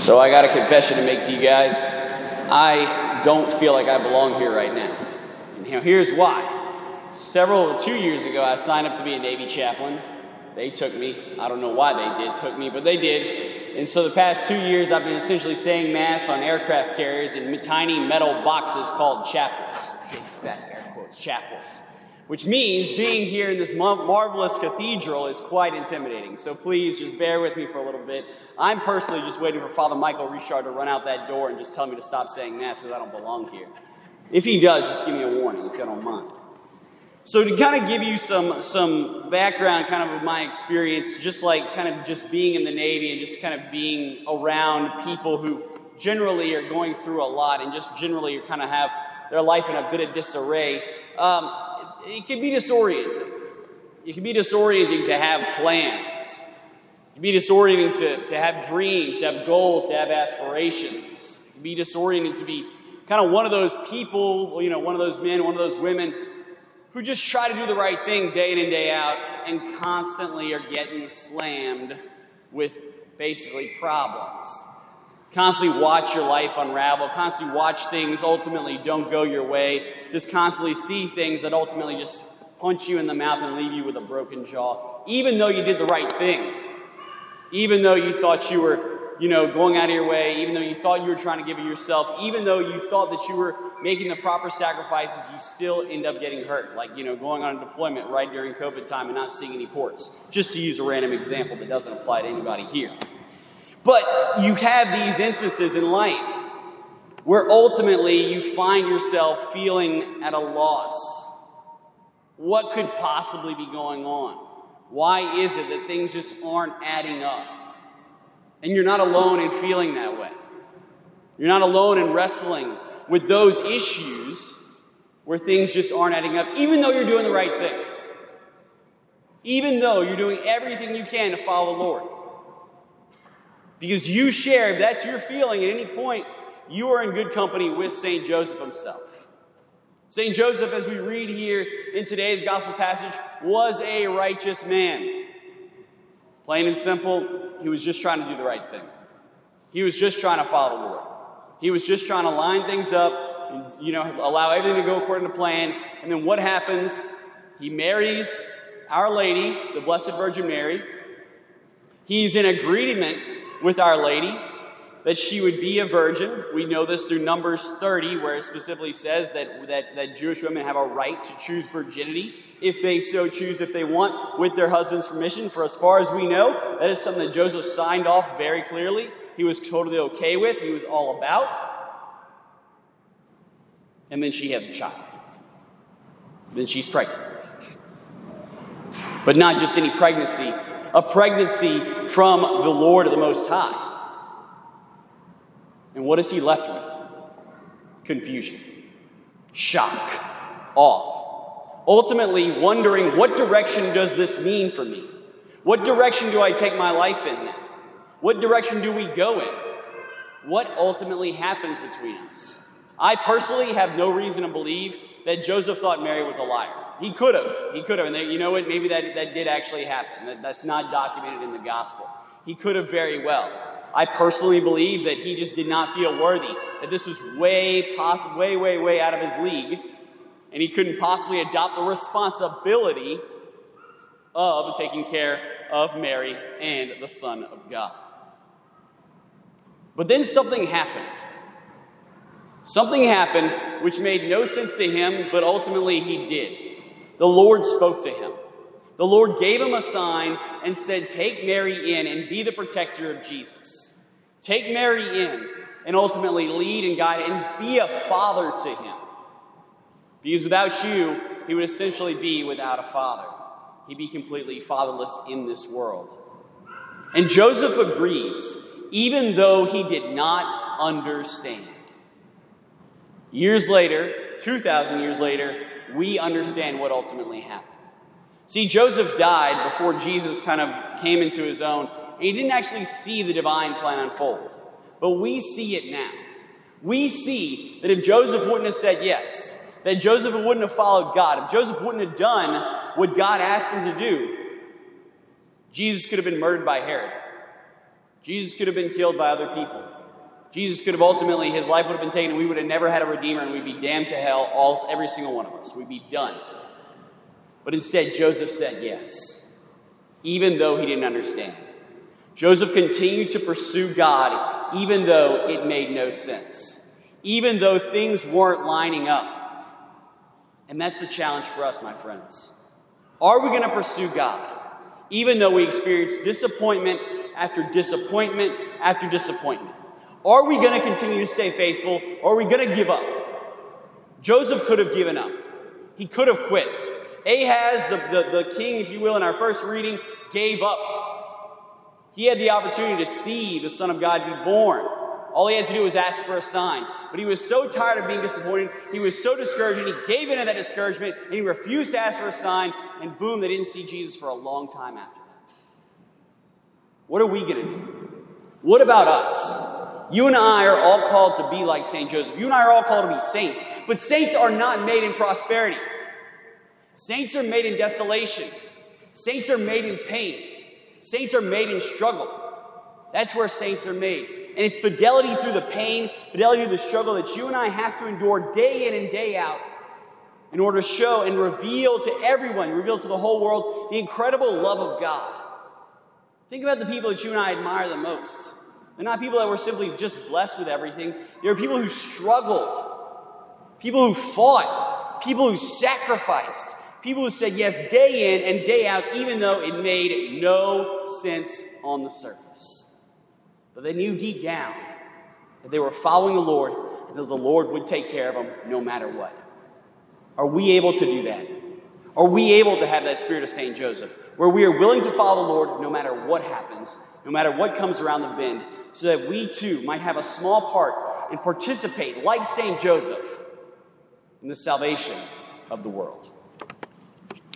So I got a confession to make to you guys. I don't feel like I belong here right now. And you know, here's why. Several, two years ago, I signed up to be a Navy chaplain. They took me. I don't know why they did took me, but they did. And so the past two years, I've been essentially saying mass on aircraft carriers in tiny metal boxes called chapels. Big air quotes, chapels. Which means being here in this marvelous cathedral is quite intimidating. So please just bear with me for a little bit. I'm personally just waiting for Father Michael Richard to run out that door and just tell me to stop saying mass because I don't belong here. If he does, just give me a warning if you don't mind. So to kind of give you some some background kind of of my experience, just like kind of just being in the Navy and just kind of being around people who generally are going through a lot and just generally kind of have their life in a bit of disarray, um, it can be disorienting. It can be disorienting to have plans. It can be disorienting to, to have dreams, to have goals, to have aspirations. It can be disorienting to be kind of one of those people, you know, one of those men, one of those women who just try to do the right thing day in and day out and constantly are getting slammed with basically problems. Constantly watch your life unravel, constantly watch things ultimately don't go your way, just constantly see things that ultimately just punch you in the mouth and leave you with a broken jaw, even though you did the right thing. Even though you thought you were you know, going out of your way, even though you thought you were trying to give it yourself, even though you thought that you were making the proper sacrifices, you still end up getting hurt. Like, you know, going on a deployment right during COVID time and not seeing any ports. Just to use a random example that doesn't apply to anybody here. But you have these instances in life where ultimately you find yourself feeling at a loss. What could possibly be going on? Why is it that things just aren't adding up? And you're not alone in feeling that way. You're not alone in wrestling with those issues where things just aren't adding up, even though you're doing the right thing. Even though you're doing everything you can to follow the Lord. Because you share, that's your feeling at any point, you are in good company with St. Joseph himself. St. Joseph, as we read here in today's gospel passage, was a righteous man. Plain and simple, he was just trying to do the right thing. He was just trying to follow the Lord. He was just trying to line things up and, you know, allow everything to go according to plan. And then what happens? He marries Our Lady, the Blessed Virgin Mary. He's in agreement with Our Lady that she would be a virgin. We know this through Numbers 30, where it specifically says that, that, that Jewish women have a right to choose virginity if they so choose, if they want, with their husband's permission. For as far as we know, that is something that Joseph signed off very clearly. He was totally okay with, he was all about. And then she has a child. Then she's pregnant. But not just any pregnancy, a pregnancy from the Lord of the Most High. And what is he left with? Confusion, shock, awe. Ultimately, wondering what direction does this mean for me? What direction do I take my life in now? What direction do we go in? What ultimately happens between us? I personally have no reason to believe that Joseph thought Mary was a liar. He could have. He could have. And they, you know what? Maybe that, that did actually happen. That, that's not documented in the gospel. He could have very well. I personally believe that he just did not feel worthy, that this was way, poss- way, way, way out of his league, and he couldn't possibly adopt the responsibility of taking care of Mary and the Son of God. But then something happened. Something happened which made no sense to him, but ultimately he did. The Lord spoke to him. The Lord gave him a sign and said, Take Mary in and be the protector of Jesus. Take Mary in and ultimately lead and guide and be a father to him. Because without you, he would essentially be without a father. He'd be completely fatherless in this world. And Joseph agrees, even though he did not understand. Years later, 2,000 years later, we understand what ultimately happened. See, Joseph died before Jesus kind of came into his own. And he didn't actually see the divine plan unfold. But we see it now. We see that if Joseph wouldn't have said yes, that Joseph wouldn't have followed God, if Joseph wouldn't have done what God asked him to do, Jesus could have been murdered by Herod. Jesus could have been killed by other people. Jesus could have ultimately, his life would have been taken, and we would have never had a Redeemer, and we'd be damned to hell, all, every single one of us. We'd be done. But instead, Joseph said yes, even though he didn't understand. Joseph continued to pursue God, even though it made no sense, even though things weren't lining up. And that's the challenge for us, my friends. Are we going to pursue God, even though we experience disappointment after disappointment after disappointment? Are we going to continue to stay faithful, or are we going to give up? Joseph could have given up, he could have quit. Ahaz, the, the, the king, if you will, in our first reading, gave up. He had the opportunity to see the Son of God be born. All he had to do was ask for a sign. But he was so tired of being disappointed, he was so discouraged, and he gave in to that discouragement, and he refused to ask for a sign, and boom, they didn't see Jesus for a long time after that. What are we going to do? What about us? You and I are all called to be like St. Joseph. You and I are all called to be saints. But saints are not made in prosperity. Saints are made in desolation. Saints are made in pain. Saints are made in struggle. That's where saints are made. And it's fidelity through the pain, fidelity through the struggle that you and I have to endure day in and day out in order to show and reveal to everyone, reveal to the whole world, the incredible love of God. Think about the people that you and I admire the most. They're not people that were simply just blessed with everything, they were people who struggled, people who fought, people who sacrificed, People who said yes day in and day out, even though it made no sense on the surface. But they knew deep down that they were following the Lord and that the Lord would take care of them no matter what. Are we able to do that? Are we able to have that spirit of St. Joseph, where we are willing to follow the Lord no matter what happens, no matter what comes around the bend, so that we too might have a small part and participate, like St. Joseph, in the salvation of the world?